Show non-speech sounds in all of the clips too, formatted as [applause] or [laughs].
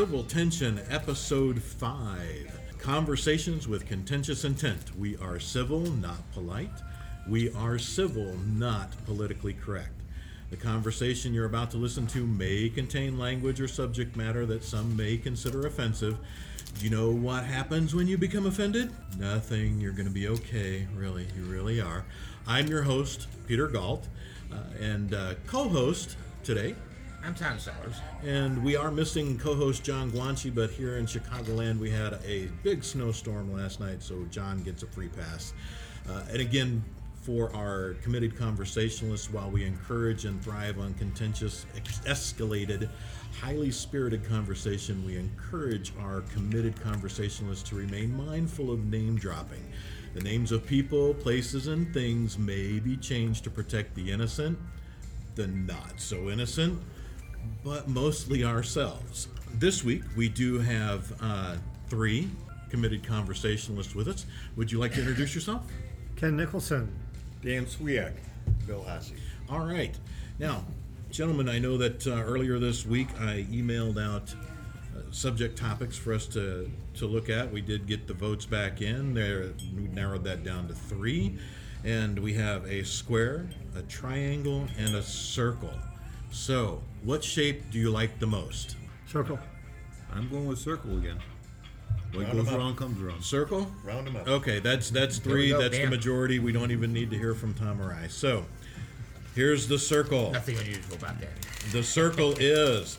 Civil Tension Episode 5 Conversations with Contentious Intent. We are civil, not polite. We are civil, not politically correct. The conversation you're about to listen to may contain language or subject matter that some may consider offensive. Do you know what happens when you become offended? Nothing. You're going to be okay. Really, you really are. I'm your host, Peter Galt, uh, and uh, co host today. I'm Tom Sellers. And we are missing co host John Guanchi, but here in Chicagoland we had a big snowstorm last night, so John gets a free pass. Uh, and again, for our committed conversationalists, while we encourage and thrive on contentious, escalated, highly spirited conversation, we encourage our committed conversationalists to remain mindful of name dropping. The names of people, places, and things may be changed to protect the innocent, the not so innocent, but mostly ourselves. This week, we do have uh, three committed conversationalists with us. Would you like to introduce yourself? Ken Nicholson. Dan Swiak, Bill Hasse. All right. Now, gentlemen, I know that uh, earlier this week I emailed out uh, subject topics for us to, to look at. We did get the votes back in. There, we narrowed that down to three. And we have a square, a triangle, and a circle. So, what shape do you like the most? Circle. I'm going with circle again. What Round goes 'em up. around comes around. Circle? Round them up. Okay, that's that's three. go, That's the bam. majority. We don't even need to hear from Tom or I. So, here's the circle. Nothing unusual about that. The circle is,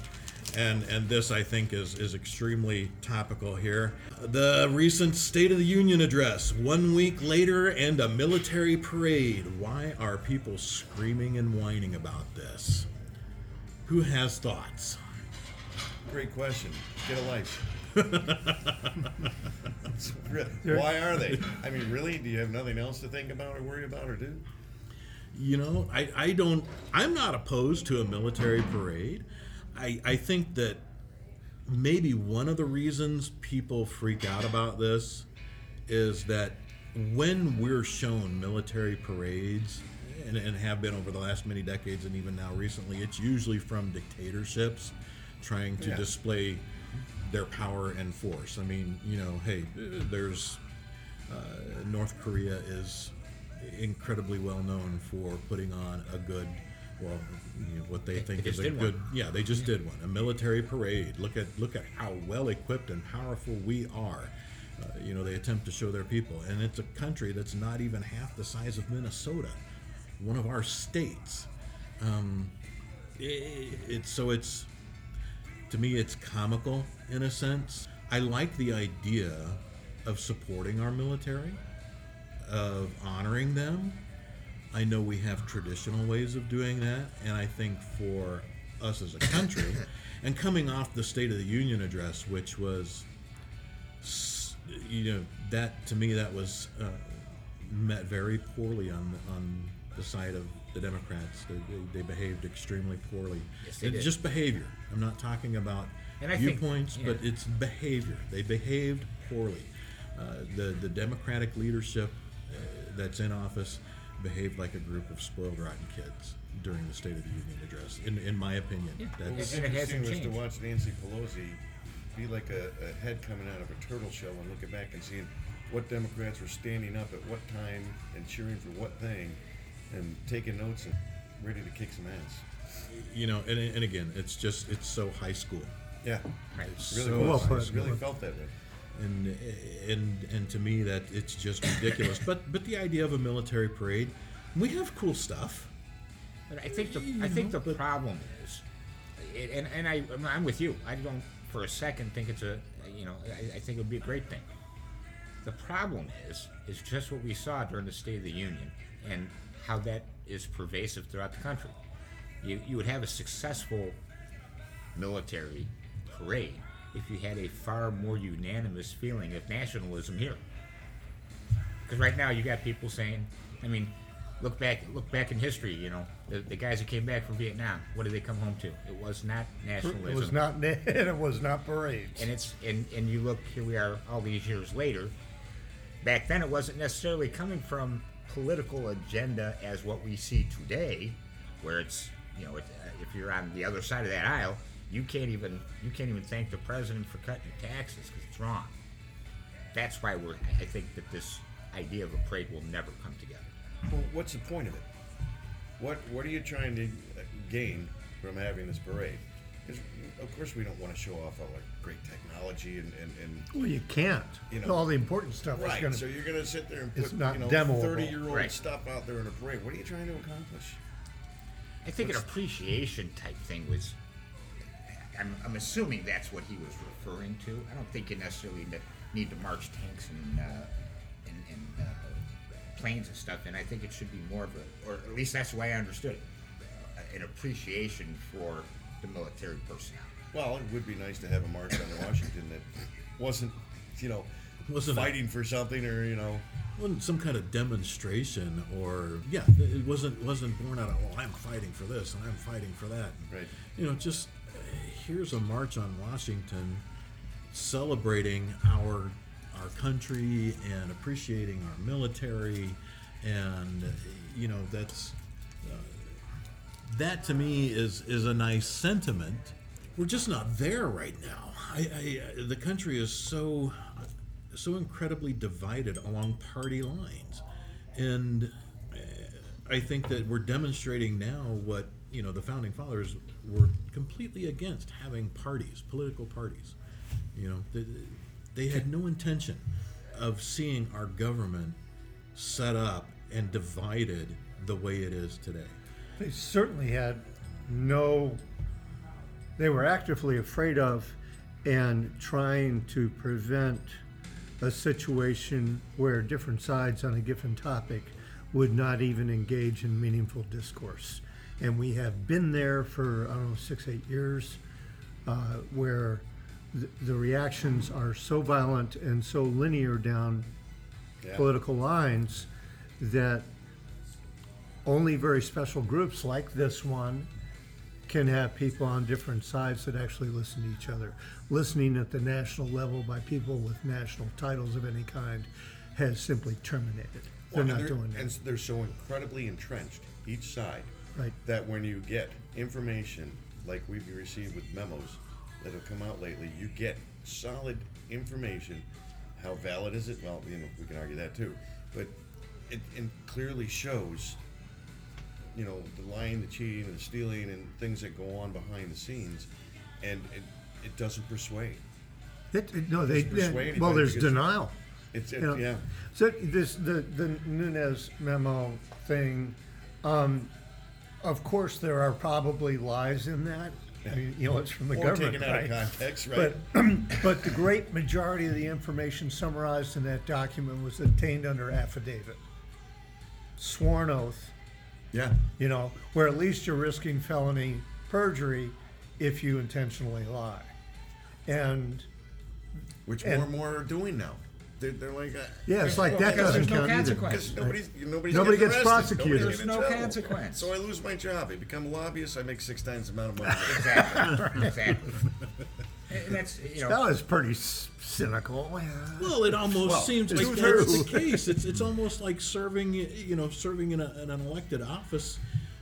and and this I think is is extremely topical here. The recent State of the Union address, one week later, and a military parade. Why are people screaming and whining about this? Who has thoughts? Great question. Get a life. [laughs] Why are they? I mean, really? Do you have nothing else to think about or worry about or do? You know, I, I don't, I'm not opposed to a military parade. I, I think that maybe one of the reasons people freak out about this is that when we're shown military parades, and, and have been over the last many decades and even now recently, it's usually from dictatorships trying to Yeah. display their power and force. I mean, you know, hey, there's uh, North Korea is incredibly well known for putting on a good, well, you know, what they think they is a good. one. Yeah, they just did one. A military parade. Look at look at how well equipped and powerful we are. Uh, you know, they attempt to show their people, and it's a country that's not even half the size of Minnesota, one of our states. Um, i it's so it's to me it's comical in a sense i like the idea of supporting our military of honoring them i know we have traditional ways of doing that and i think for us as a country [coughs] and coming off the state of the union address which was you know that to me that was uh, met very poorly on on the side of the Democrats. They, they, they behaved extremely poorly. Yes, they It's did. just behavior. I'm not talking about And I think- viewpoints, but it's behavior. They behaved poorly. Uh, the the Democratic leadership uh, that's in office behaved like a group of spoiled, rotten kids during the State of the Union address. In in my opinion, Yeah. that's What's And it hasn't interesting was to watch Nancy Pelosi be like a, a head coming out of a turtle shell and looking back and seeing what Democrats were standing up at what time and cheering for what thing and taking notes and ready to kick some ass. you know. And, and again, it's just it's so high school. Yeah, Right. it really So was. well It really felt that way. and and and to me that it's just ridiculous. but but the idea of a military parade, we have cool stuff. But I think the You I think know, the problem is, and and I I'm with you. I don't for a second think it's a you know I, I think it would be a great thing. The problem is is just what we saw during the State of the Union and how that is pervasive throughout the country. You you would have a successful military parade if you had a far more unanimous feeling of nationalism here. Because right now you got people saying, I mean, look back, look back in history. You know, the, the guys that came back from Vietnam, what did they come home to? It was not nationalism. It was not. [laughs] It was not parades. And it's and and you look here we are all these years later. Back then, it wasn't necessarily coming from political agenda as what we see today, where it's you know if you're on the other side of that aisle, you can't even you can't even thank the president for cutting taxes because it's wrong. That's why we're. I think that this idea of a parade will never come together. Well, what's the point of it? What What are you trying to gain from having this parade? Because of course we don't want to show off our great technology and and, and Well, you can't. You know. All the important stuff is right. going So you're gonna sit there and It's put not you know demoable. thirty year old Right. stuff out there in a parade. What are you trying to accomplish? I think an appreciation type thing was. I'm, I'm assuming that's what he was referring to. I don't think you necessarily ne- need to march tanks and uh, and, and uh, planes and stuff. And I think it should be more of a, or at least that's the way I understood it, uh, an appreciation for the military personnel. Well, it would be nice to have a march on Washington that wasn't, you know, Wasn't fighting for something or you know. wasn't some kind of demonstration or yeah it wasn't wasn't born out of oh i'm fighting for this and i'm fighting for that Right. you know just here's a march on washington celebrating our our country and appreciating our military and you know that's uh, that to me is is a nice sentiment we're just not there right now I, I uh, the country is so so incredibly divided along party lines and uh, I think that we're demonstrating now what you know the founding fathers were completely against having parties, political parties. You know, they, they had no intention of seeing our government set up and divided the way it is today. They certainly had no. They were actively afraid of and trying to prevent a situation where different sides on a given topic would not even engage in meaningful discourse. And we have been there for, I don't know, six, eight years, uh, where the, the reactions are so violent and so linear down Yeah. political lines that only very special groups like this one can have people on different sides that actually listen to each other. Listening at the national level by people with national titles of any kind has simply terminated. They're Well, not and doing that. And they're so incredibly entrenched, each side, Right. that when you get information like we've received with memos that have come out lately, you get solid information. How valid is it? Well, you know, we can argue that too, but it, it clearly shows, you know, the lying, the cheating, and the stealing, and things that go on behind the scenes, and it, it doesn't persuade. It- it- no, they, Doesn't well, there's denial. It's, it, you know. yeah. So this the the Nunes memo thing. Um, of course, there are probably lies in that. I mean, you know, it's from the Or government, taken out right? of context, right? But [clears throat] but the great majority of the information summarized in that document was obtained under affidavit, sworn oath. Yeah. You know, where at least you're risking felony perjury if you intentionally lie, and Which And- more and more are doing now. They're, they're like, uh, yeah, it's like Well, that doesn't there's no count either. consequence. because nobody's nobody's Nobody getting gets arrested. prosecuted. Nobody's There's no trouble. consequence. So I lose my job. I become a lobbyist. I make six times the amount of money. Exactly. [laughs] exactly. And that's you know. That was pretty s- cynical. Well, it almost Well, seems like true. that's the [laughs] case. It's it's almost like serving, you know, serving in, a, in an elected office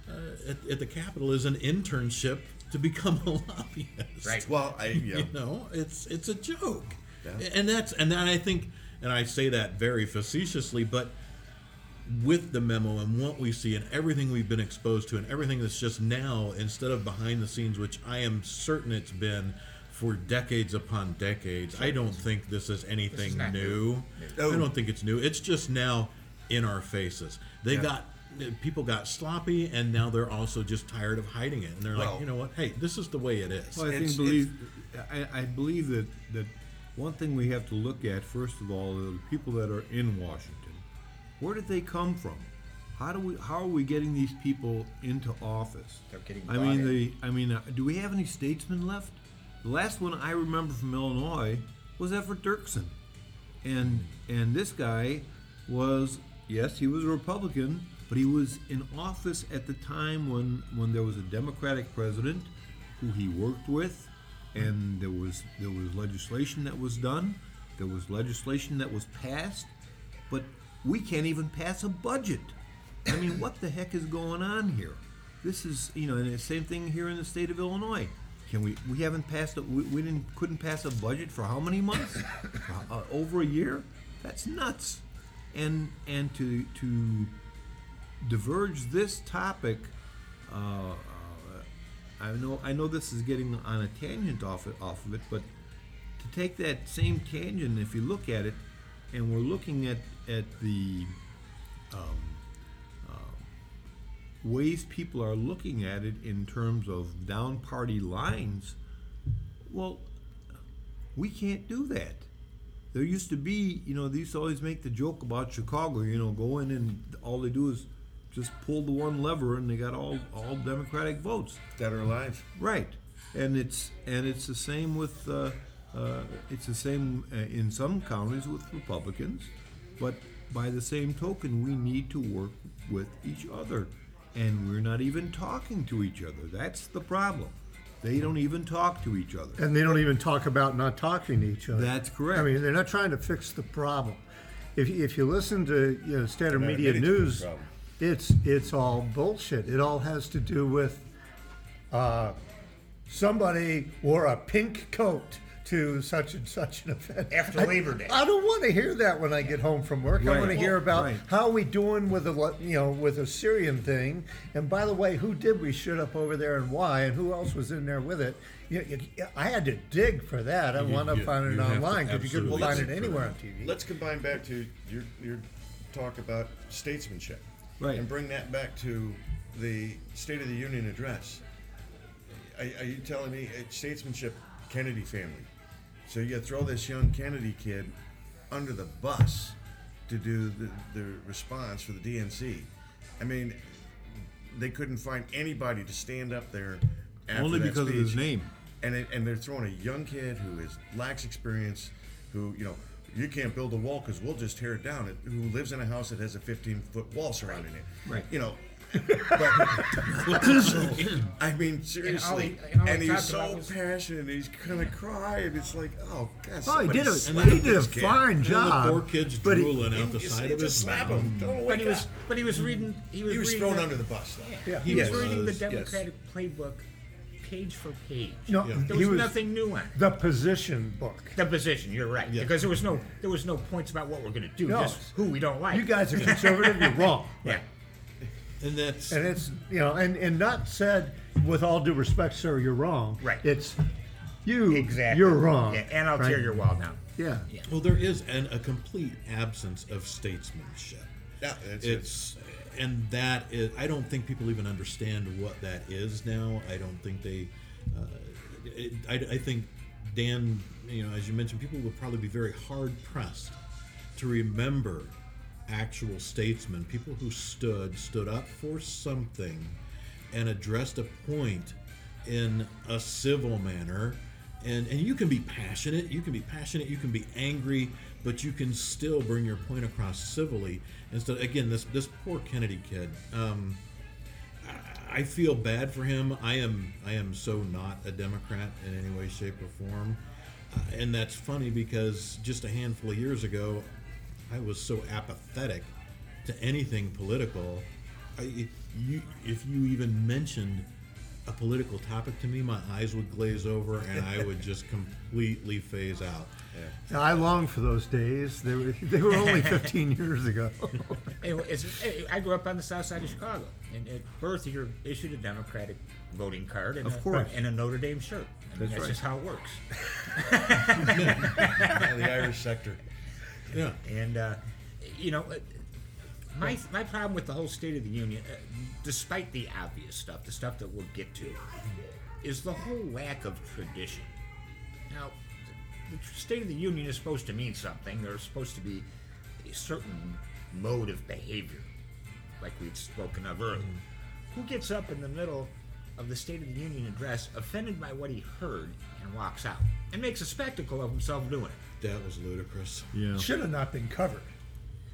uh, at, at the Capitol is an internship to become a [laughs] lobbyist. Right. well, I yeah. You know, it's it's a joke, Yeah. and that's and then I think, and I say that very facetiously, but with the memo and what we see and everything we've been exposed to and everything that's just now instead of behind the scenes, which I am certain it's been for decades upon decades. I don't think this is anything not new. new. I don't think it's new. It's just now in our faces. They Yeah. got people got sloppy and now they're also just tired of hiding it and they're Well- like, you know what? Hey, this is the way it is. Well, I It's- think believe I, I believe that that one thing we have to look at first of all are the people that are in Washington. Where did they come from? How do we how are we getting these people into office? They're getting I mean in. the I mean uh, do we have any statesmen left? The last one I remember from Illinois was Everett Dirksen. And and this guy was yes, he was a Republican, but he was in office at the time when when there was a Democratic president who he worked with and there was there was legislation that was done, there was legislation that was passed, but we can't even pass a budget. I mean, what the heck is going on here? This is, you know, and the same thing here in the state of Illinois. Can we? We haven't passed. A, we, we didn't. Couldn't pass a budget for how many months? [laughs] uh, over a year. That's nuts. And and to to diverge this topic. Uh, uh, I know. I know this is getting on a tangent off it, off of it, but to take that same tangent, if you look at it, and we're looking at at the um, uh, ways people are looking at it in terms of down party lines, well, we can't do that. There used to be, you know, they used to always make the joke about Chicago, you know, go in and all they do is just pull the one lever and they got all, all Democratic votes. Dead or alive. Right, and it's and it's the same with uh, uh, it's the same uh, in some counties with Republicans, but by the same token, we need to work with each other, and we're not even talking to each other. That's the problem. They don't even talk to each other. And they don't even talk about not talking to each other. That's correct. I mean, they're not trying to fix the problem. If, you- if you listen to you know standard media admitting to the news, it's it's all bullshit. It all has to do with uh, somebody wore a pink coat to such and such an event After I- Labor Day. I don't want to hear that when I get home from work. I want to hear about Right. how we doing with the you know with the Syrian thing. And by the way, who did we shoot up over there and why, and who else was in there with it? You, you, I had to dig for that. I You- want to you- find it you have to online because you couldn't absolutely find it anywhere on TV. Let's combine back to your your talk about statesmanship, Right. And bring that back to the State of the Union address. Are, are you telling me uh, statesmanship, Kennedy family? So you throw this young Kennedy kid under the bus to do the, the response for the DNC. I mean, they couldn't find anybody to stand up there after Only because of his name. And it, and they're throwing a young kid who is lacks experience, who you know you can't build a wall because we'll just tear it down. Who lives in a house that has a 15 foot wall surrounding it. Right. You know. But, [laughs] I mean, seriously, and all he and he's talked about so was- passionate. He's gonna cry, and it's like, oh God! Oh, he did a slap he did a this kid. fine And the job. poor kid's but he- drooling out the side of his slap mouth. him. Don't But wake he was, up. but he was reading. He was, He was thrown the, under the bus. Though. Yeah, He yes. was reading the was, yes. Democratic playbook, page for page. No, Yeah. there was, was nothing new on it. the position book. The position, you're right, Yeah. because there was no there was no points about what we're going to do, No. just who we don't like. You guys are conservative. you're wrong. [laughs] yeah. And that's And it's you know, and and not said with all due respect, sir, you're wrong. Right. It's you. Exactly. You're wrong. Yeah, and I'll right? tear your wall down. Yeah. Yeah. well, there is an, a complete absence of statesmanship. Yeah, it's, it's and that is i don't think people even understand what that is now i don't think they uh, it, I, I think dan you know as you mentioned people will probably be very hard pressed to remember actual statesmen people who stood stood up for something and addressed a point in a civil manner. And and you can be passionate you can be passionate you can be angry but you can still bring your point across civilly. Instead again this this poor kennedy kid um I- I feel bad for him. I am I am so not a Democrat in any way, shape, or form, uh, and that's funny because just a handful of years ago, I was so apathetic to anything political. I, you, if you even mentioned a political topic to me, my eyes would glaze over and I would just [laughs] completely phase out. Now, I long for those days. They were [laughs] they were only 15 [laughs] years ago. Anyway, it's, I grew up on the south side of Chicago, and at birth you're issued a Democratic voting card and, Of a, course. and a Notre Dame shirt. I mean, That's that's, right. just how it works. yeah, the Irish sector. Yeah. And uh, you know, my my problem with the whole State of the Union, uh, despite the obvious stuff, the stuff that we'll get to, is the whole lack of tradition. Now, the, the State of the Union is supposed to mean something. There's supposed to be a certain mode of behavior, like we'd spoken of earlier. Who gets up in the middle of the State of the Union address, offended by what he heard, and walks out and makes a spectacle of himself doing it? That was ludicrous. Yeah. Should have not been covered.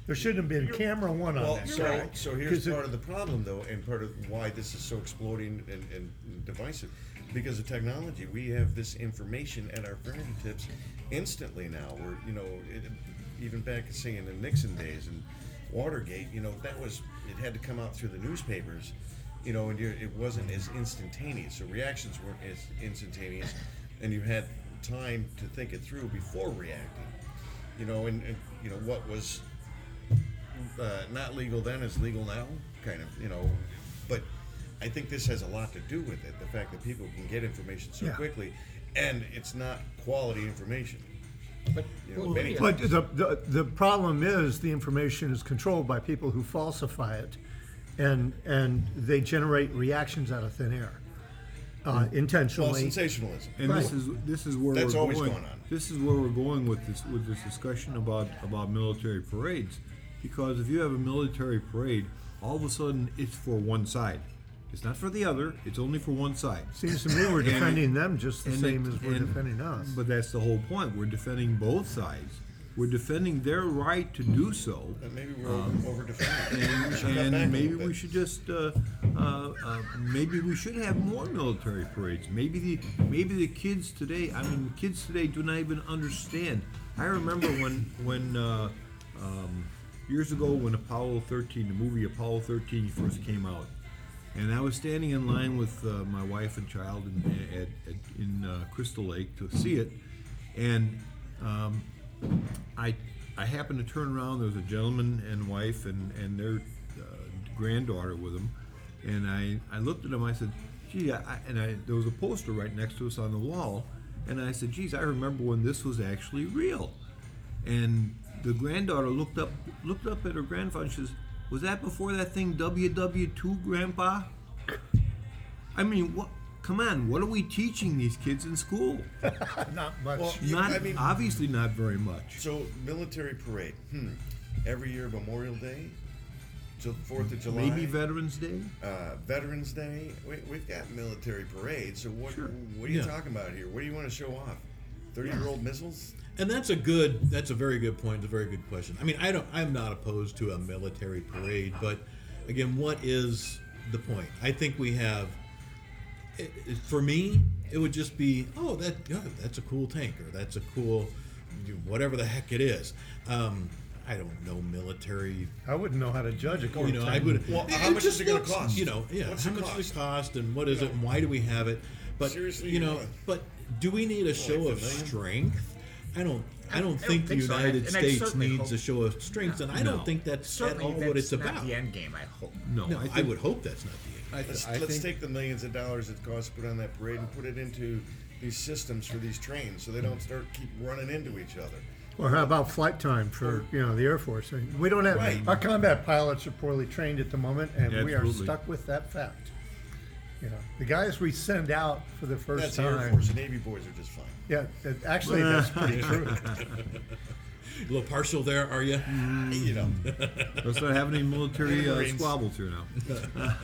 There shouldn't have been camera one on Well, that. so, guy. so here's 'Cause it- part of the problem, though, and part of why this is so exploding and, and divisive. Because of technology, we have this information at our fingertips instantly now. Where you know, it, even back say in the Nixon days and Watergate, you know, that was it had to come out through the newspapers. you know, and you're, it wasn't as instantaneous. So reactions weren't as instantaneous, and you had time to think it through before reacting. You know, and, and you know what was uh, not legal then is legal now, kind of. You know, but I think this has a lot to do with it. The fact that people can get information so Yeah. quickly, and it's not quality information. But, You know, well, many yeah. But the, the, the problem is the information is controlled by people who falsify it and, and they generate reactions out of thin air. Uh, Well, intentionally. sensationalism. And this Right. is this is where That's we're always going. gone on. This is where we're going with this with this discussion about about military parades, because if you have a military parade, all of a sudden it's for one side. It's not for the other. It's only for one side. Seems to me we're [laughs] And- defending them just the and same it- as we're and- defending us. But that's the whole point. We're defending both sides. We're defending their right to do so. But maybe we're over defending. And, should cut back a and maybe we should just, uh, uh, uh, maybe we should have more military parades. Maybe the maybe the kids today. I mean, the kids today do not even understand. I remember when when uh, um, years ago when Apollo 13, the movie Apollo 13 first came out, and I was standing in line with uh, my wife and child in, at, at, in uh, Crystal Lake to see it, and um, I I happened to turn around. There was a gentleman and wife and and their uh, granddaughter with them, and I I looked at them. I said, "Gee," I, and I there was a poster right next to us on the wall, and I said, "Geez, I remember when this was actually real." And the granddaughter looked up looked up at her grandfather and says, "Was that before that thing WW2, Grandpa?" I mean, what? Come on, what are we teaching these kids in school? [laughs] Not much. Well, you- Not I mean, obviously not very much. so military parade. Hmm. Every year, Memorial Day, till Fourth of July, Maybe Veterans Day. uh, Veterans Day. We, we've got military parades. So what? Sure. What are you Yeah. talking about here? What do you want to show off? Thirty-year-old missiles? And that's a good. That's a very good point. It's a very good question. I mean, I don't. I'm not opposed to a military parade, but again, what is the point? I think we have. It, it- for me, it would just be, oh, that yeah, that's a cool tank, or that's a cool, whatever the heck it is. Um, I don't know military. I wouldn't know how to judge a You know, I would. Well, it- how it much is it gonna cost? You know, yeah. What's how the much does cost? it cost, and what is it, and why do we have it? But Seriously, you know, what? but do we need a show like of million? strength? I don't. I don't I think don't the think so, and I- United and States certainly needs hope- a show of strength, and I No. don't think that's at Certainly, all that's what it's not about. the end game. I hope. No, No, I, I, would hope that's not the end. I, th- Let's, I let's think take the millions of dollars it costs to put on that parade and put it into these systems for these trains, so they don't start keep running into each other. Or how about flight time for you know the Air Force? We don't have Right. our combat pilots are poorly trained at the moment, and we are Absolutely. stuck with that fact. You know, the guys we send out for the first That's the time. Air Force. The Navy boys are just fine. Yeah, that- actually, that's pretty [laughs] true. [laughs] A little partial there, are you? You know, [laughs] let's not have any military uh, Marines. squabbles here now. [laughs]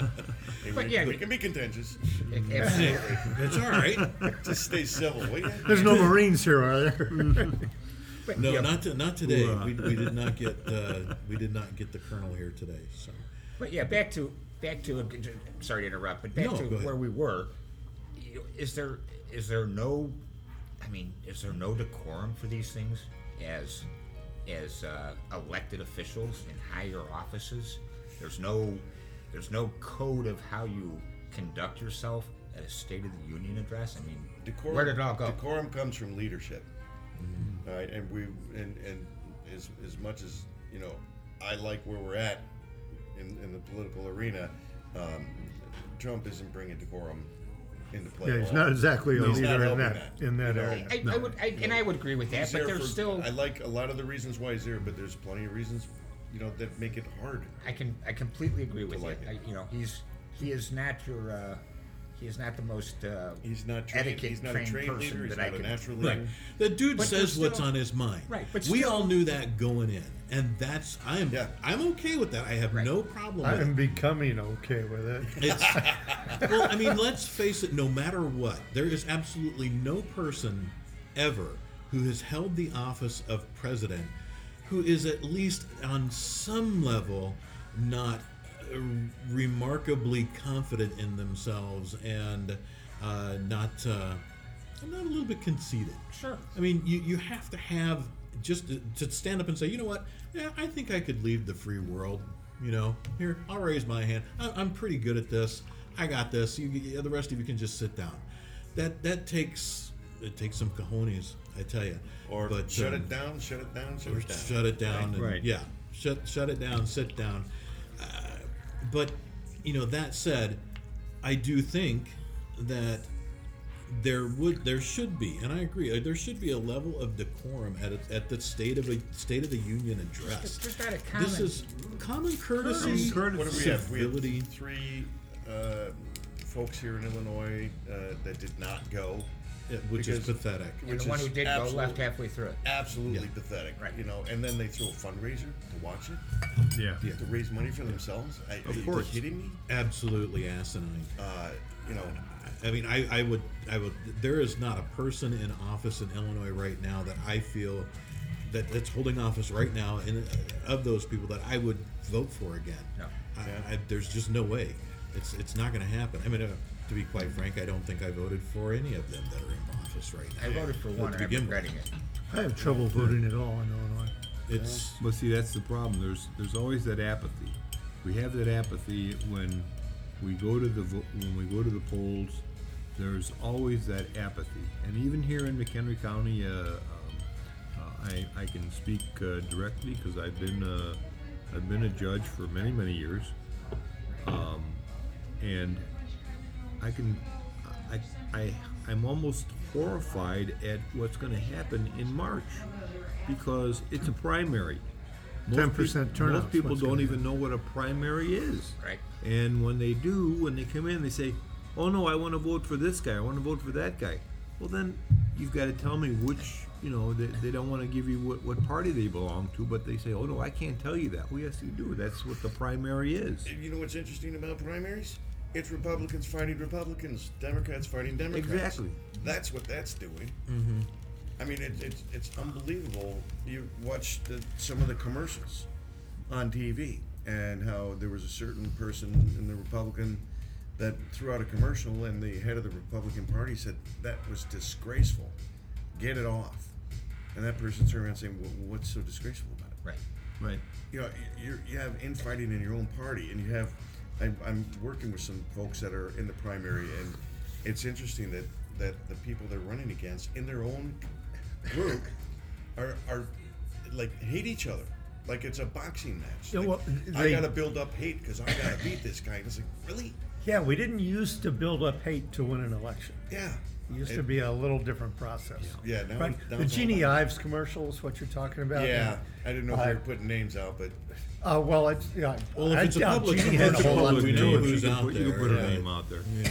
But we, yeah, we can be contentious. Absolutely. It's all right. Just stay civil, will you? There's no Marines here, are there? But, No, yeah, not to, not today. We, we did not get uh, we did not get the colonel here today. So But yeah, back to back to. Sorry to interrupt, but back No, to where we were. Is there is there no? I mean, is there no decorum for these things as as uh, elected officials in higher offices? There's no there's no code of how you conduct yourself at a State of the Union address. I mean, Decorum, where did it all go? Decorum comes from leadership. Mm-hmm. All right, and we and and as as much as you know, I like where we're at in, in the political arena. Um, Trump isn't bringing decorum into play. Yeah, he's not exactly a He's not leader in helping that in that you know. area. I, I would, I, and I would agree with that, He's but there there's for- still I like a lot of the reasons why he's there, but there's plenty of reasons, you know, that make it hard. I can I completely agree with you. like it. I, you know, he's he is not your uh, he is not the most uh, He's not trained. etiquette He's not a trained trained person leader. He's that I not a can. natural right, the dude But says there's what's on his mind. Right, but we still- all knew that going in, and that's I'm Yeah. I'm okay with that. I have Right. no problem I with it. am becoming okay with it. It's, well, I mean, let's face it. No matter what, there is absolutely no person ever who has held the office of president who is at least on some level not remarkably confident in themselves and uh, not uh, not a little bit conceited. Sure. I mean, you, you have to have just to, to stand up and say, you know what? Yeah, I think I could lead the free world You know, here I'll raise my hand. I, I'm pretty good at this. I got this. You, you- the rest of you can just sit down. That that takes it takes some cojones, I tell you. Or But, shut um, it down, shut it down, shut it down. shut it down. and- Right. Yeah, shut shut it down. Sit down. But you know that said, I do think that there would there should be, and I agree, uh, there should be a level of decorum at a, at the state of a State of the Union address. Just- just out of this is common courtesy, Common What do we have? We have three uh, folks here in Illinois uh, that did not go. Yeah, which is Because- pathetic. And which the one is who did go absolute- left halfway through it. Absolutely Yeah. pathetic. Right. You know, and then they throw a fundraiser to watch it, Yeah. Yeah. to raise money for themselves. I, Of are you course. kidding me? Absolutely asinine. Uh, you know, I mean, I, I would, I would. There is not a person in office in Illinois right now that I feel that that's holding office right now, and of those people that I would vote for again. No. I, I, there's just no way. It's it's not going to happen. I mean, uh, to be quite frank, I don't think I voted for any of them that are in office right now. I voted for one to and I'm begin with. regretting it. I have trouble voting at all in Illinois. It's But see, that's the problem. There's there's always that apathy. We have that apathy when we go to the vo- when we go to the polls. There's always that apathy, and even here in McHenry County, uh, um, uh, I I can speak uh, directly because I've been uh, I've been a judge for many many years, um, and I can I I I'm almost horrified at what's going to happen in March because it's a primary. Most 10% peop- turnout Most is people what's don't gonna even know what a primary is. Right. And when they do, when they come in, they say, "Oh no, I want to vote for this guy. I want to vote for that guy." Well, then you've got to tell me which. You know, they, they don't want to give you what, what party they belong to, but they say, "Oh no, I can't tell you that." Well, yes, you do. That's what the primary is. you know what's interesting about primaries? It's Republicans fighting Republicans, Democrats fighting Democrats. Exactly. That's what that's doing. Mm-hmm. I mean, it, it's it's unbelievable. You watch the, some of the commercials on TV and how there was a certain person in the Republican that threw out a commercial, and the head of the Republican Party said that was disgraceful. Get it off. And that person turned around saying, well, "What's so disgraceful about it?" Right. Right. you know, you you have infighting in your own party, and you have. I'm, I'm working with some folks that are in the primary, and it's interesting that that the people they're running against in their own group [laughs] are are like hate each other, like it's a boxing match. Yeah, Like, well, I they- gotta build up hate because I gotta beat this guy. And it's like really, Yeah, we didn't used to build up hate to win an election. yeah. It used to be a little different process. Yeah, now- Right. now The it's all Jeanne about- Ives commercials, what you're talking about? Yeah, I didn't know if they were putting names out, but Uh, well, it's, yeah. Well, if I it's a doubt public Jeanne had a commercial, whole lot to we do know with who's it. you can out put, You there, can put a yeah. name out there. you [laughs] know,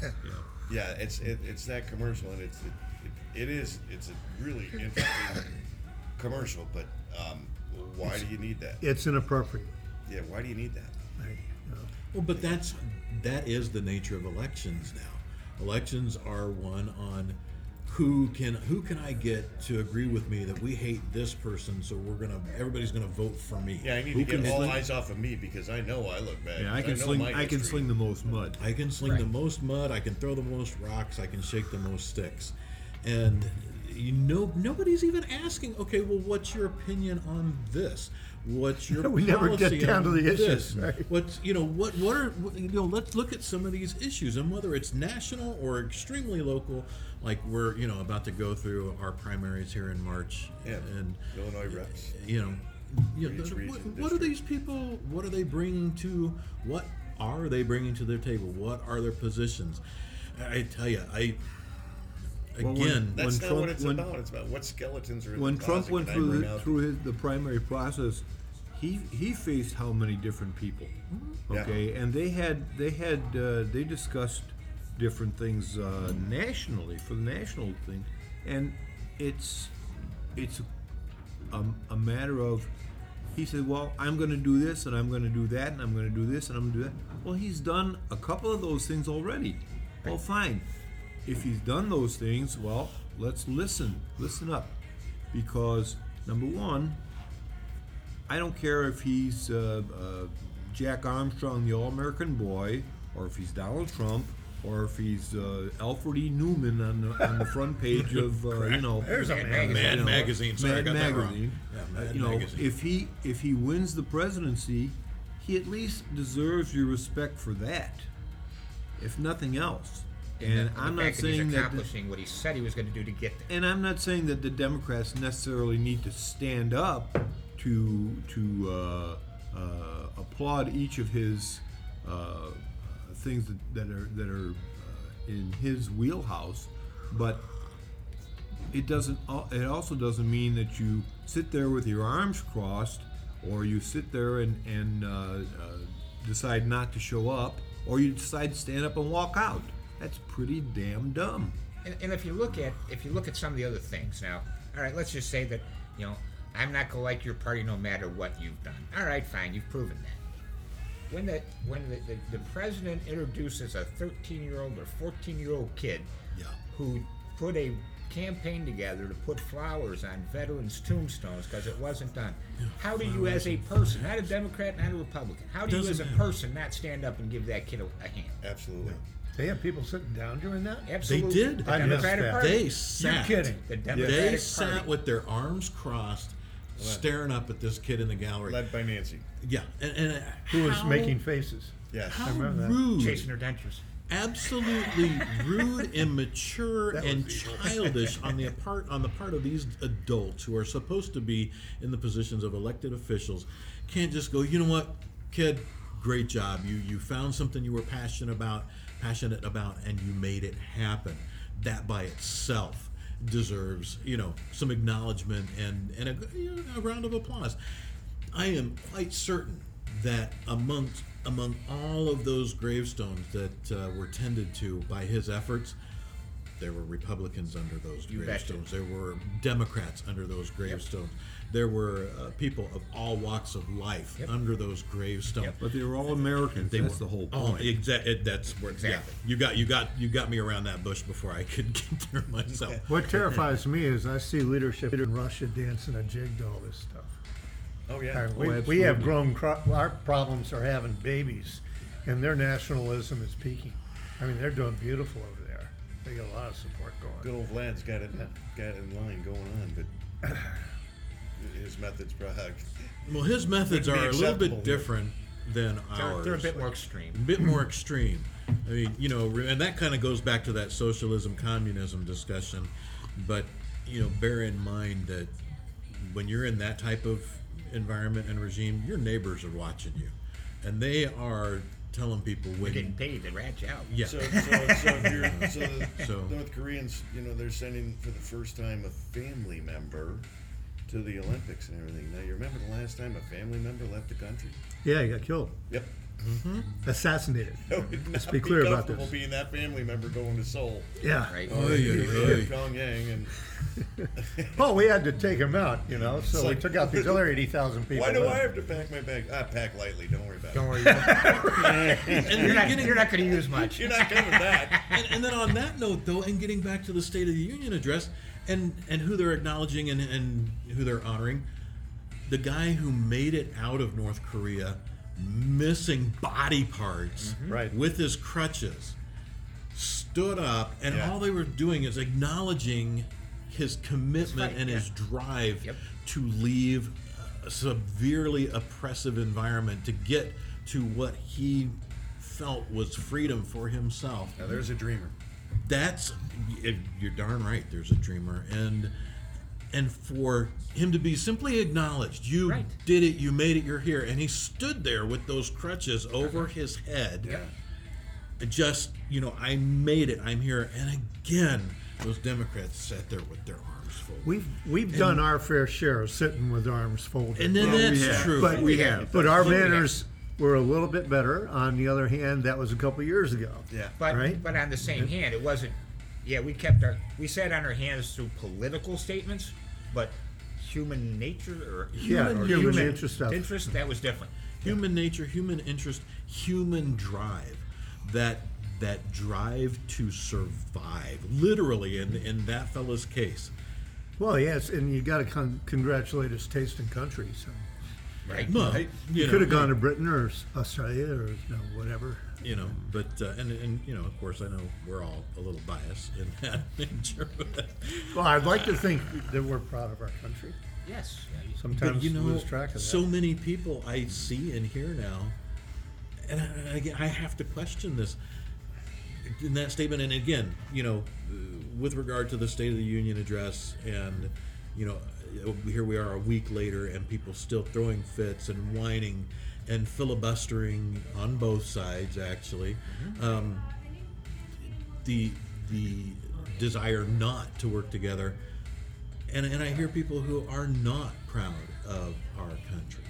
Yeah. yeah, it's it, it's that commercial, and it's it, it, it is it's a really interesting commercial. But um, why do you need that? It's inappropriate. Yeah, why do you need that? I- you know. Well, but that's that is the nature of elections now. Elections are one on who can who can I get to agree with me that we hate this person, so we're gonna everybody's gonna vote for me. Yeah, I need Who to get can all sling- eyes off of me because I know I look bad. Yeah, I can know sling. I can sling the most mud. I can sling the most mud. I can throw the most rocks. I can shake the most sticks, and you know nobody's even asking. Okay, well, what's your opinion on this? What's your [laughs] We never get policy down to the this? issues, right? What's you know what what are you know? Let's look at some of these issues and whether it's national or extremely local. Like we're you know about to go through our primaries here in March, Yeah, and Illinois reps. you know, you know, each what, what are these people? What are they bringing to? What are they bringing to their table? What are their positions? I tell you, I Well, when- again, That's When not Trump- what it's when- about. It's about what skeletons are in when the Trump went through the, through his, the primary process, he he faced how many different people? Yeah. Okay, and they had they had uh, they discussed different things uh, nationally for the national thing, and it's it's a, a matter of he said, well, I'm going to do this and I'm going to do that and I'm going to do this and I'm going to do that. Well, he's done a couple of those things already. Well, fine. If he's done those things, well, let's listen. Listen up. Because, number one, I don't care if he's uh, uh, Jack Armstrong, the All American boy, or if he's Donald Trump, or if he's uh, Alfred E. Neuman on the, on the front page of, uh, you know, There's a Mad man. Mad you know, Magazine. Sorry, I Mad got that wrong. Magazine. Yeah, Uh, you know, Magazine. if he if he wins the presidency, he at least deserves your respect for that, if nothing else. And the I'm fact not that saying he's that. the- accomplishing what he said he was going to do to get there. and I'm not saying that the Democrats necessarily need to stand up to to uh, uh, applaud each of his uh, things that, are that are uh, in his wheelhouse, but it doesn't. It also doesn't mean that you sit there with your arms crossed, or you sit there and and uh, uh, decide not to show up, or you decide to stand up and walk out. That's pretty damn dumb. And, and if you look at if you look at some of the other things now, all right, let's just say that you know I'm not gonna like your party no matter what you've done. All right, fine, you've proven that. When the when the, the, the president introduces a 13 year old or 14 year old kid Yeah. who put a campaign together to put flowers on veterans' tombstones because it wasn't done. How do you, as a person, not a Democrat, not a Republican, how do you, as a matter. person, not stand up and give that kid a, a hand? Absolutely. They have people sitting down during that? Absolutely. They did. The I missed Democratic that. Party. They You're sat. kidding. The Democratic They Democratic sat Party. with their arms crossed, staring up at this kid in the gallery. Led by Nancy. Yeah, and, and uh, Who was how- making faces? Yes. how remember that. rude, chasing her dentures. absolutely [laughs] rude, immature, That and was evil. childish on the part on the part of these adults who are supposed to be in the positions of elected officials. Can't just go, you know what, kid, great job. You you found something you were passionate about, passionate about, and you made it happen. That by itself deserves, you know, some acknowledgement and and a, you know, a round of applause. I am quite certain that amongst among all of those gravestones that uh, were tended to by his efforts, there were Republicans under those You gravestones. There were Democrats under those gravestones. There were uh, people of all walks of life Yep. under those gravestones. Yep. But they were all Americans. They That's were- the whole Oh, point. exactly. That's where Exactly. Yeah, you got you got you got me around that bush before I [laughs] could get there myself. [laughs] What terrifies me is I see leadership in Russia dancing a jig to all this stuff. Oh Our- yeah. we, we have grown, cro- our problems are having babies, and their nationalism is peaking. I mean, they're doing beautiful over there. They got a lot of support going. Good old Vlad's got it got it in line going on, but [clears throat] his methods probably. [laughs] Well, his methods are a little bit different than They're, ours. they're a bit more extreme. a bit more extreme. I mean, you know, and that kind of goes back to that socialism communism discussion. But you know, bear in mind that when you're in that type of environment and regime, your neighbors are watching you, and they are telling people We're when. getting paid to rat you out. Yeah. So, so, so, if you're, so the [laughs] So- North Koreans, you know, they're sending for the first time a family member to the Olympics and everything. Now, you remember the last time a family member left the country? Yeah, he got killed, Yep. Mm-hmm. assassinated. [laughs] Let's be clear about comfortable this. being that family member going to Seoul. Yeah. Right. Oy, oy, Or oy. Pyongyang, and [laughs] Well, we had to take him out, you know, so It's we like- took out these other 80,000 people. why do I have to pack my bag? I pack lightly. Don't worry about it. Don't it. worry. [laughs] And you're, not, you're not going to use much. You're not coming back. and, and then on that note, though, and getting back to the State of the Union address, and and who they're acknowledging and, and who they're honoring, the guy who made it out of North Korea, missing body parts, mm-hmm. Right. with his crutches, stood up, and Yeah. all they were doing is acknowledging his commitment right, and his drive Yep. to leave a severely oppressive environment to get to what he felt was freedom for himself Now, there's a dreamer. That's you're darn right there's a dreamer and and for him to be simply acknowledged you Right. did it you made it you're here and he stood there with those crutches over uh-huh. his head Yeah. just you know i made it i'm here and again those democrats sat there with their arms folded We've we've done our fair share of sitting with arms folded. and then Well, we that's have. true but we have. But our We have. manners were a little bit better. On the other hand, that was a couple years ago. Yeah. But Right? but on the same hand, it wasn't. Yeah, we kept our we sat on our hands through political statements, but human nature or Yeah, or human interest stuff. interest that was different. human nature human interest human drive that that drive to survive literally in in that fella's case Well, yes, and you got to con- congratulate his taste in country. So Right. No, Right. you you know, could have gone to Britain or Australia or you know whatever. you know, but uh, and and you know, of course, I know we're all a little biased in [laughs] that nature. Well, I'd like to think that we're proud of our country. Yes. yeah, Sometimes but you know, lose track of that. so many people I see and hear now, and I, and again, I have to question this in that statement. And again, you know, uh, with regard to the State of the Union address, and you know, here we are a week later, and people still throwing fits and whining and filibustering on both sides. Actually, um, the the desire not to work together. And, and I hear people who are not proud of our country,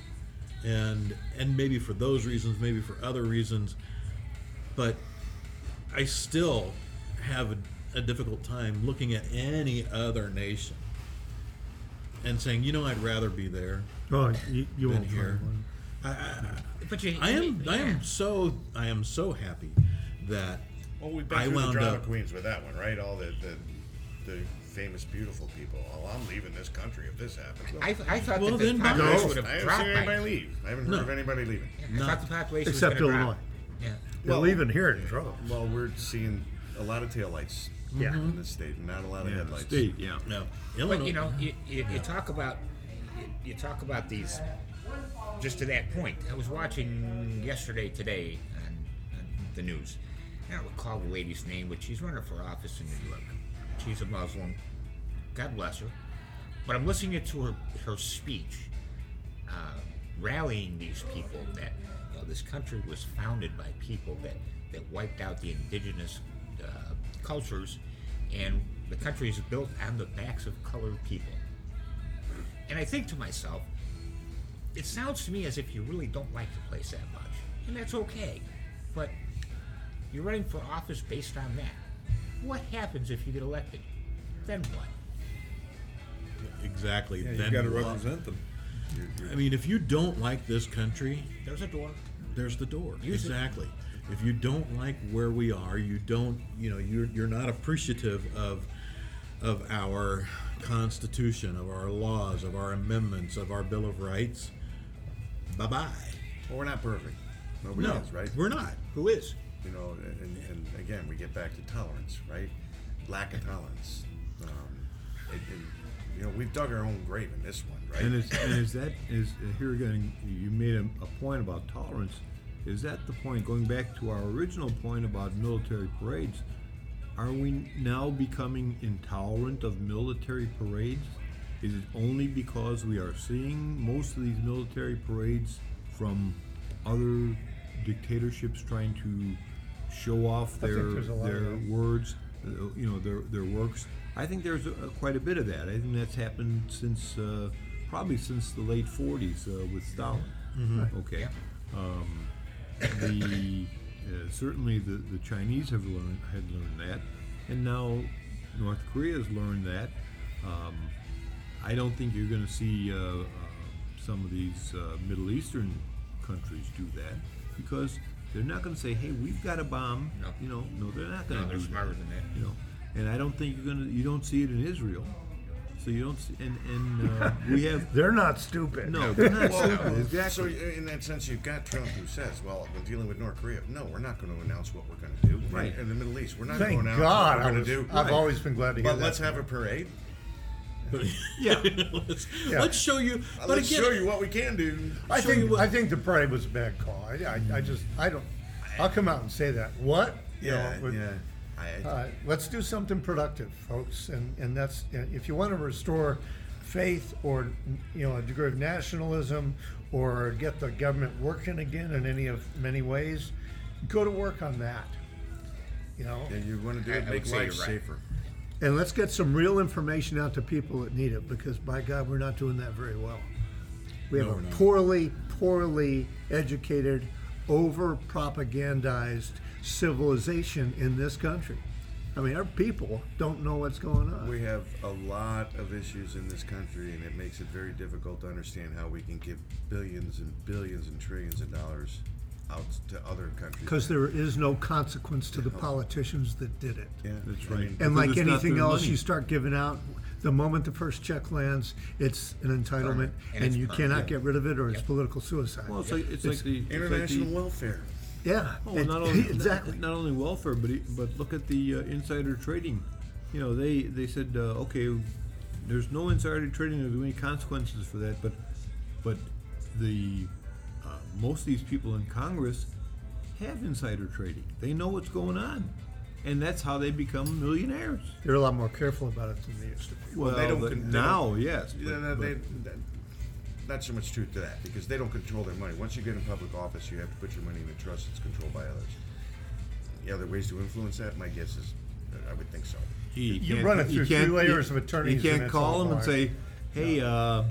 and and maybe for those reasons, maybe for other reasons, but I still have a, a difficult time looking at any other nation and saying, you know, I'd rather be there Oh, you, you than won't here. find one. I, But you, I, I am I am so I am so happy that Well, we've been I through the drama up- queens with that one, right? All the, the the famous, beautiful people. Oh, I'm leaving this country if this happens. I, I thought Well, that the then go. population I would have haven't dropped seen by. anybody leave. I haven't heard No. of anybody leaving. I thought the population Except was Illinois. Drop. Yeah. They're Well- even here in droves. Well, we're seeing a lot of taillights Yeah. in this state, and not a lot of Yeah, headlights. state, yeah. no But you know, you, you, you talk about you, you talk about these. Just to that point, I was watching yesterday, today on, on the news. I don't recall the lady's name, but she's running for office in New York. She's a Muslim. God bless her. But I'm listening to her her speech, uh, rallying these people that you know, this country was founded by people that that wiped out the indigenous cultures, and the country is built on the backs of colored people. And I think to myself, it sounds to me as if you really don't like the place that much, and that's okay. But you're running for office based on that. What happens if you get elected? Then what? exactly. Yeah, then you got to represent them. I mean, if you don't like this country, There's a door. there's the door. Use it. If you don't like where we are, you don't, you know, you're you're not appreciative of of our Constitution, of our laws, of our amendments, of our Bill of Rights. Bye bye. Well, we're not perfect. Nobody No, is, right? we're not. Who is? You know, and, and again, we get back to tolerance, right? Lack of tolerance. Um, and, and, you know, we've dug our own grave in this one, right? And is, and is that is here again? You made a, a point about tolerance. Is that the point? Going back to our original point about military parades, are we now becoming intolerant of military parades? Is it only because we are seeing most of these military parades from other dictatorships trying to show off their there's a lot of their words, you know, their their works. I think there's a, quite a bit of that. I think that's happened since uh, probably since the late '40s uh, with Stalin. Okay. Um, the uh, certainly the, the Chinese have learned had learned that, and now North Korea has learned that. Um, I don't think you're going to see uh, uh, some of these uh, Middle Eastern countries do that because they're not going to say, "Hey, we've got a bomb." No. You know, no, they're not going No, to. they're smarter than that. You know, and I don't think you're going to. You don't see it in Israel, so you don't. See, and and uh, we [laughs] have. They're not stupid. No, they're not Well, stupid. So Exactly. in that sense, you've got Trump who says, "Well, we're dealing with North Korea, no, we're not going to announce what we're going to do Right. in, the Middle East. We're not Thank going to announce God. what I we're going was, to do." I've always been glad to hear But that. let's have a parade. Yeah. let's, [laughs] Yeah. let's show you. Uh, But let's again, show you what we can do. I show think what- I think the parade was a bad call. I, I, I just I don't. I'll come out and say that. What? You know, Yeah, with- yeah. I, Uh, let's do something productive, folks, and and that's if you want to restore faith or you know a degree of nationalism or get the government working again in any of many ways, go to work on that. You know, and you want to do it, make life right. safer. and let's get some real information out to people that need it because by God, we're not doing that very well. We have No, a we're poorly, poorly educated, over propagandized civilization in this country. I mean, our people don't know what's going on. We have a lot of issues in this country, and it makes it very difficult to understand how we can give billions and billions and trillions of dollars out to other countries. Because there is no consequence to the politicians that did it. yeah, That's right. mean, And like anything else, money. you start giving out, the moment the first check lands, it's an entitlement, And and you permanent. cannot get rid of it, or it's political suicide. Well, it's like it's, like the it's like international the- welfare. Yeah, Oh, it- not only [laughs] [laughs] exactly. not, only welfare, but but look at the uh, insider trading. You know, they they said, uh, okay, there's no insider trading. There's any consequences for that. But but the uh, most of these people in Congress have insider trading. They know what's going on, and that's how they become millionaires. They're a lot more careful about it than they used to be. Well, they don't now, yes. But- they, but- that- not so much truth to that because they don't control their money. Once you get in public office, you have to put your money in a trust that's controlled by others. Yeah, there are ways to influence that. My guess is, uh, I would think so. You, You run it through three layers you- of attorneys You and can't it's call them and say, "Hey, uh,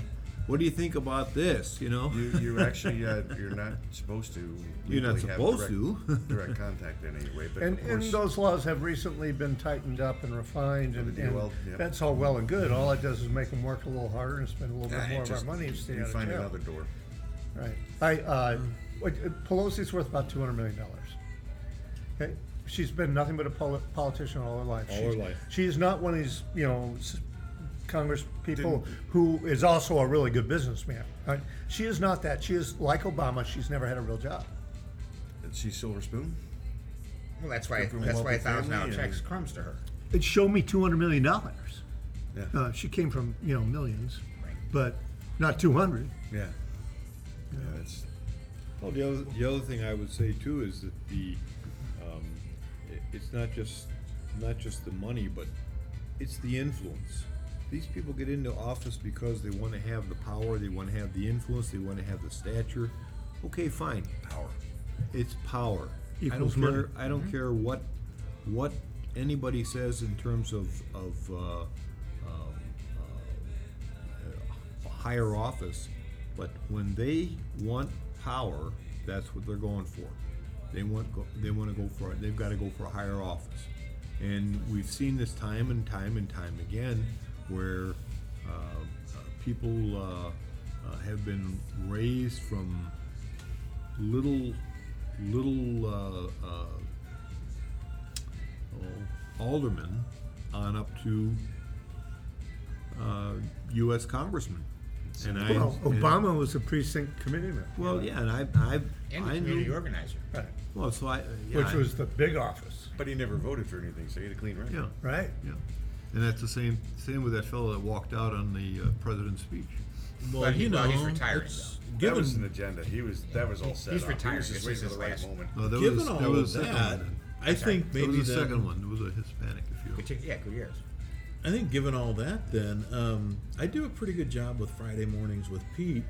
what do you think about this?" You know, You, you actually, uh, you're not supposed to. [laughs] You're not legally have supposed direct, to. [laughs] direct contact in any way, but And, of and those laws have recently been tightened up and refined, and, and DOL, yep. that's all well and good. All it does is make them work a little harder and spend a little yeah, bit more of our money and stay out of find jail. another door. Right. I, uh, what- uh, Pelosi's worth about two hundred million dollars. Okay? She's been nothing but a poli- politician all her life. All She's- her life. She is not one of these, you know, s- Congress people Didn't- who is also a really good businessman. Right? She is not that. She is like Obama. She's never had a real job. Is she Silver Spoon? Well, that's why Come a that's why a wealthy thousand dollar family checks and- crumbs to her. It showed me two hundred million dollars. Yeah. Uh, she came from you know millions, Right. but not two hundred. yeah. Yeah, it's Well, the other, the other thing I would say too is that the, um, i- it's not just, not just the money, but it's the influence. These people get into office because they wanna have the power, they wanna have the influence, they wanna have the stature. Okay, fine, power. it's power. I don't money. care, I don't care what, what anybody says in terms of, of, uh, um, uh, a higher office, but when they want power, that's what they're going for. They want, go- they wanna go for, it. they've gotta go for a higher office. And we've seen this time and time and time again, where, uh, uh, people, uh, uh, have been raised from little, little, uh, uh, oh, aldermen on up to, uh, U.S. congressmen. And I, Well, and- Obama was a precinct committeeman. Well, yeah, and I, I, And I the community knew, organizer. Right. well, so I, yeah, Which I- was the big office. But he never voted for anything, so he had a clean record. yeah, Right. yeah. And that's the same, same with that fellow that walked out on the uh, president's speech. Well, But he- you know, well, he's retiring, it's- That was an Given agenda. He was that was all set He's up. retiring. He was just This is for the his right last- moment. No, that given was, all that was the of second that, one. I think That maybe was the that- second one. It was a Hispanic, if you will. Good, chi- yeah, good years. I think given all that, then um, I do a pretty good job with Friday mornings with Pete,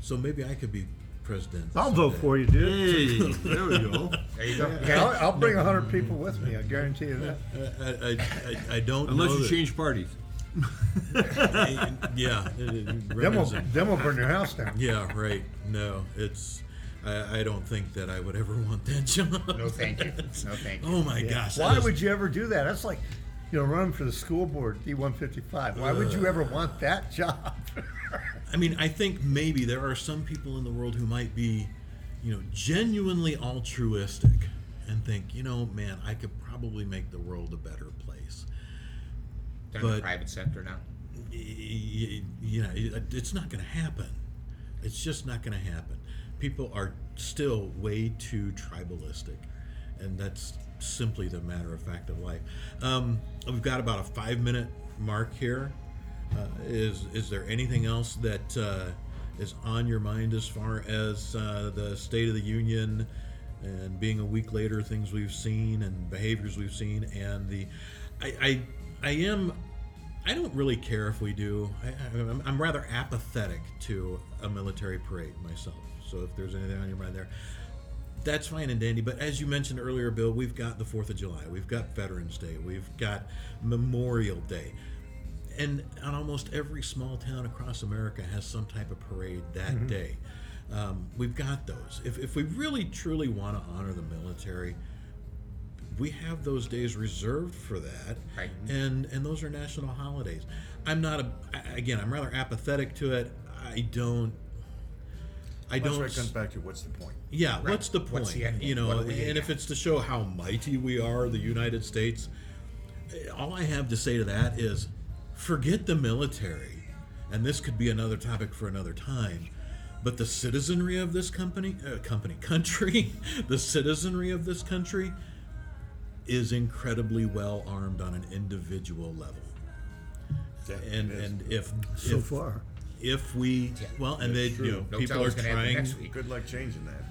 so maybe I could be president. I'll vote for you, dude. Hey, [laughs] there we go. There you go. Yeah, I'll, I'll bring hundred people with me. I guarantee you that. I, I, I, I don't Unless know you that- change parties. [laughs] yeah, it- [laughs] it Then we'll, renders it- then we'll burn your house down. yeah, right. No, it's. I, I don't think that I would ever want that job. No, thank you. No, thank you. Oh my gosh! Why is- would you ever do that? That's like, you know, running for the school board, D one fifty five. Why would you ever want that [laughs] job? I mean, I think maybe there are some people in the world who might be, you know, genuinely altruistic and think, you know, man, I could probably make the world a better place. They're in the but- private sector now. Y- y- You know, it's not going to happen. It's just not going to happen. People are still way too tribalistic, and that's simply the matter of fact of life. Um, we've got about a five-minute mark here. Uh, is is there anything else that uh, is on your mind as far as uh, the State of the Union and being a week later, things we've seen and behaviors we've seen, and the I I, I am I don't really care if we do. I, I'm, I'm rather apathetic to a military parade myself. So if there's anything on your mind there, that's fine and dandy. But as you mentioned earlier, Bill, we've got the Fourth of July, we've got Veterans Day, we've got Memorial Day, and on almost every small town across America has some type of parade that day. Um, we've got those. If, if we really truly want to honor the military, we have those days reserved for that, Right. and and those are national holidays. I'm not a again. I'm rather apathetic to it. I don't. I don't. where it comes back to what's the point? Yeah, Right. what's the point? What's the end you know, What do we and if get? it's to show how mighty we are, the United States, all I have to say to that is forget the military. And this could be another topic for another time. But the citizenry of this company, uh, company, [laughs] country, the citizenry of this country is incredibly well armed on an individual level. Yeah, and and if So if, far. If we well, and they you know No people are what's gonna happen trying. next week. Good luck changing that.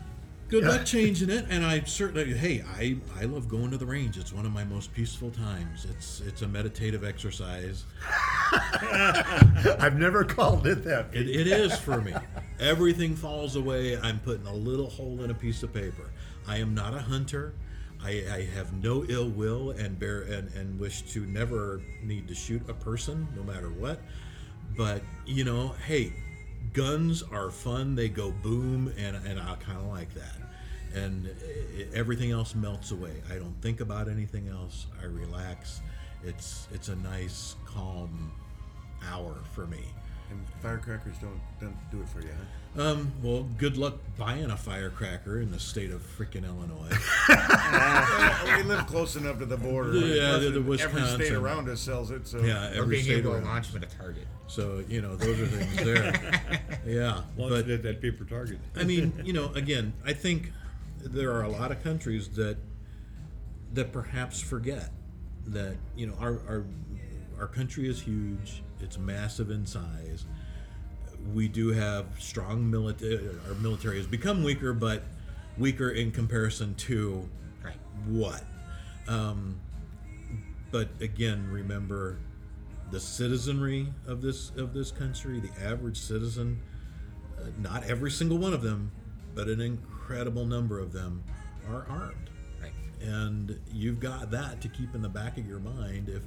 Good luck changing it, and I certainly hey I I love going to the range. It's one of my most peaceful times. It's it's a meditative exercise. [laughs] I've never called it that. It, it is for me. Everything falls away. I'm putting a little hole in a piece of paper. I am not a hunter. I, I have no ill will and bear and, and wish to never need to shoot a person, no matter what. But you know, hey, guns are fun. They go boom, and and I kind of like that. And i everything else melts away. I don't think about anything else. I relax. It's it's a nice, calm hour for me. And firecrackers don't don't do it for you, huh? Um, well, good luck buying a firecracker in the state of freaking Illinois. Well, we live close enough to the border. Yeah, Plus, the- the Every state around us sells it. So yeah, every Or every being state able to launch them at a target. So you know those are things there. [laughs] yeah, Launched but it at that paper target. I mean, you know, again, I think there are a lot of countries that that perhaps forget that you know our our our country is huge. It's massive in size. We do have strong military. Our military has become weaker, but weaker in comparison to Right. what? Um, but again, remember the citizenry of this of this country, the average citizen. Uh, not every single one of them, but an incredible number of them are armed, Right. and you've got that to keep in the back of your mind. If,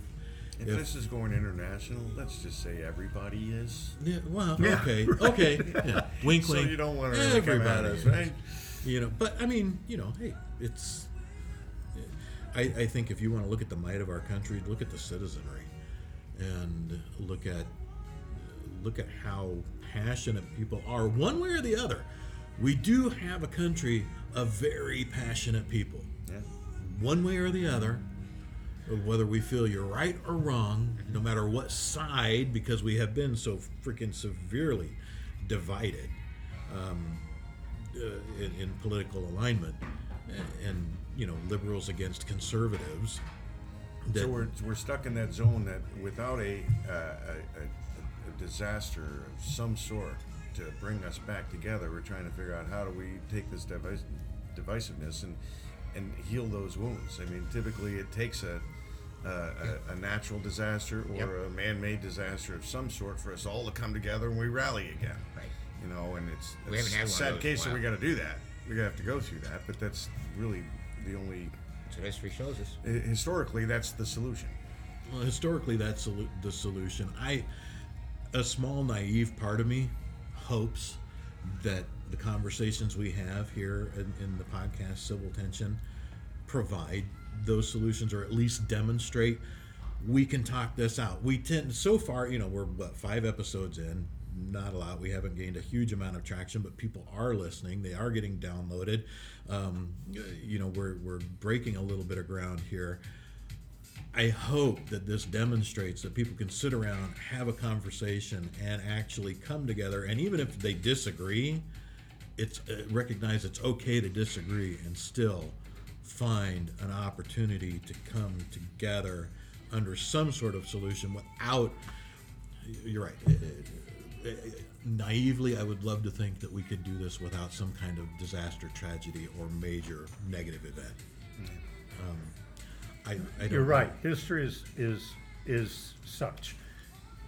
if if, this is going international, let's just say everybody is. yeah, well, Yeah, okay, [laughs] okay, yeah. wink, So wink. you don't want to really come at Everybody us, right? you know but i mean you know hey it's I, I think if you want to look at the might of our country look at the citizenry and look at look at how passionate people are one way or the other we do have a country of very passionate people Yeah. one way or the other whether we feel you're right or wrong no matter what side because we have been so freaking severely divided um, uh, in, in political alignment and, and you know liberals against conservatives that So we're, we're stuck in that zone that without a, uh, a, a, disaster of some sort to bring us back together, we're trying to figure out how do we take this device, divisiveness and and heal those wounds. I mean, typically it takes a a, a, a natural disaster or Yep. a man-made disaster of some sort for us all to come together and we rally again. Right. You know, and it's, We haven't had a one sad case that we got to do that. We're gonna have to go through that, but that's really the only. So history shows us. Historically, that's the solution. Well, historically, that's the solution. I, a small naive part of me, hopes that the conversations we have here in, in the podcast Civil Tension provide those solutions, or at least demonstrate we can talk this out. We tend so far, you know, we're what five episodes in. Not a lot. We haven't gained a huge amount of traction, but people are listening. They are getting downloaded. Um, you know, we're we're breaking a little bit of ground here. I hope that this demonstrates that people can sit around, have a conversation, and actually come together. And even if they disagree, it's uh, recognize it's okay to disagree and still find an opportunity to come together under some sort of solution without. You're right. Uh, uh, Naively, I would love to think that we could do this without some kind of disaster, tragedy, or major negative event. Um, I, I You're know. right. History is is is such,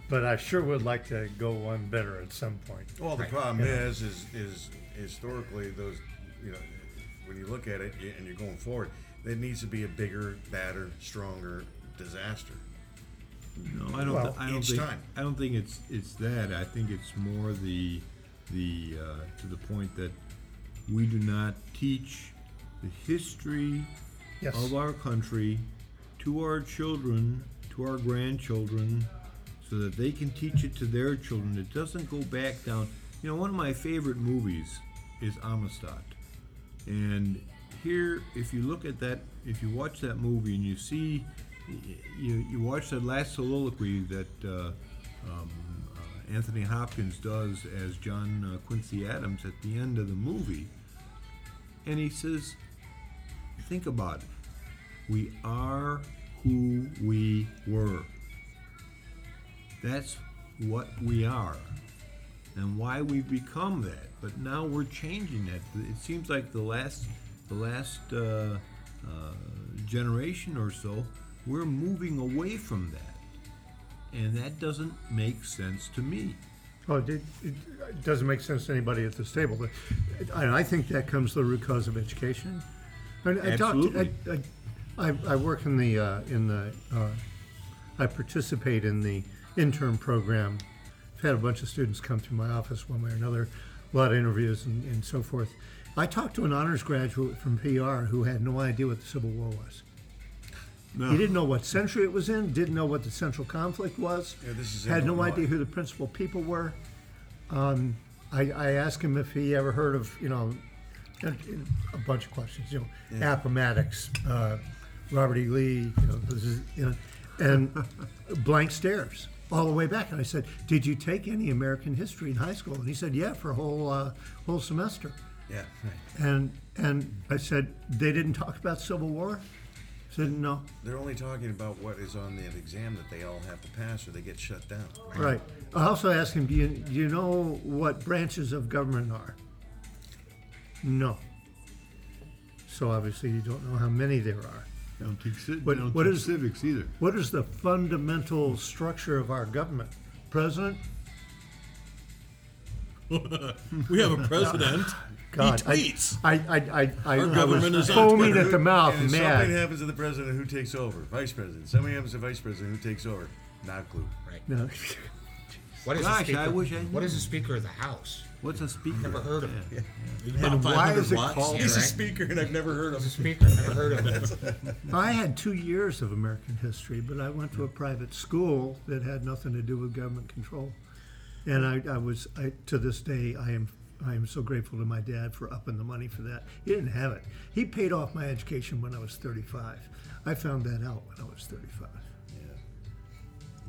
but I sure would like to go one better at some point. Well, the Right. problem is, is, is historically those, you know, when you look at it and you're going forward, there needs to be a bigger, badder, stronger disaster. No, I don't. Well, thi- I don't think. time. I don't think it's it's that. I think it's more the the uh, to the point that we do not teach the history Yes. of our country to our children, to our grandchildren, so that they can teach it to their children. It doesn't go back down. You know, one of my favorite movies is Amistad, and here, if you look at that, if you watch that movie and you see, you you watch that last soliloquy that. Uh, um, uh, Anthony Hopkins does as John uh, Quincy Adams at the end of the movie, and he says, Think about it. We are who we were. That's what we are, and why we've become that. But now we're changing that. It seems like the last, the last uh, uh, generation or so, we're moving away from that, and that doesn't make sense to me. Oh, it, it, doesn't make sense to anybody at this table, but I, I think that comes to the root cause of education. I talked, I, Absolutely. I, I, I work in the, uh, in the, uh, I participate in the intern program. Had a bunch of students come through my office one way or another, a lot of interviews and, and so forth. I talked to an honors graduate from PR who had no idea what the Civil War was. No. He didn't know what century it was in, didn't know what the central conflict was, Yeah, this is had no Illinois. idea who the principal people were. Um, I, I asked him if he ever heard of, you know, a, a bunch of questions, you know, Appomattox, uh, Robert E. Lee, you know, this is, you know, and [laughs] blank stares all the way back. And I said, "Did you take any American history in high school?" And he said, "Yeah, for a whole uh, whole semester." Yeah. And and I said, "They didn't talk about Civil War." He said, "No." They're only talking about what is on the exam that they all have to pass or they get shut down. Right. I also asked him, do you, do you know what branches of government are? No. So obviously you don't know how many there are. They don't teach, ci- What- they don't what teach is- civics either. What is the fundamental structure of our government? President? [laughs] We have a president. [laughs] God, he tweets. I, I, I, I, Our I government was is on foaming Twitter. at the mouth, and if something happens to the president, who takes over? Vice president. Something happens to the vice president, who takes over? Not a clue. Right. No. What is Gosh, the speaker? I wish I What knew. is the Speaker of the House? What's a speaker? Never heard of him. He's about And why 500 is it watts. called- He's a He's a speaker, and I've never heard of Who's a him. speaker? Never heard of him. [laughs] I had two years of American history, but I went to a private school that had nothing to do with government control. And I, I was, I, to this day, I am, I am so grateful to my dad for upping the money for that. He didn't have it. He paid off my education when I was 35. I found that out when I was 35.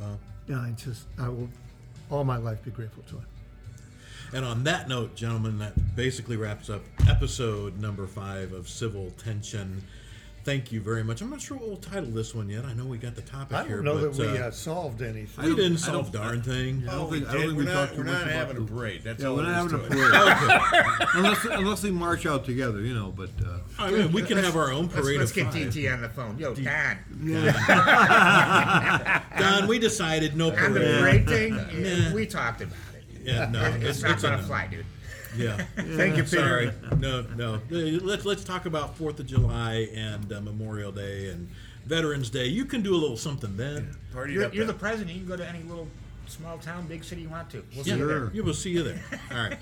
Well, Yeah, I just, I will, all my life be grateful to him. And on that note, gentlemen, that basically wraps up episode number five of Civil Tension. Thank you very much. I'm not sure what we'll title this one yet. I know we got the topic I here, don't know but that we uh, uh, solved anything. We didn't solve darn thing. I don't Oh, we think, I don't did. think We're not, talked too we're much not about having a the- parade. That's Yeah, all we're not having a to it. parade. [laughs] unless, unless they march out together, you know, but, uh, I mean, we can have our own Let's, parade let's of get five. DT on the phone. Yo, Dan. [laughs] Don, we decided no On the parade. parade thing, Nah. we talked about it. Yeah, [laughs] no, It's, it's, not it's a gonna no. fly, dude. [laughs] Yeah. Thank you, Peter. Sorry. [laughs] No, no. Let's let's talk about Fourth of July and uh, Memorial Day and Veterans Day. You can do a little something then. Party You're, you're the president. You can go to any little small town, big city you want to. We'll see Yeah, you there. yeah, we'll see you there. All right,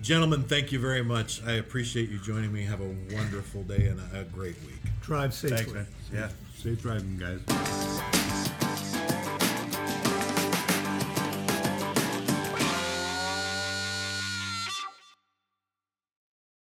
gentlemen. Thank you very much. I appreciate you joining me. Have a wonderful day and a, a great week. Drive safely. Thanks, man. Yeah. safe driving, guys.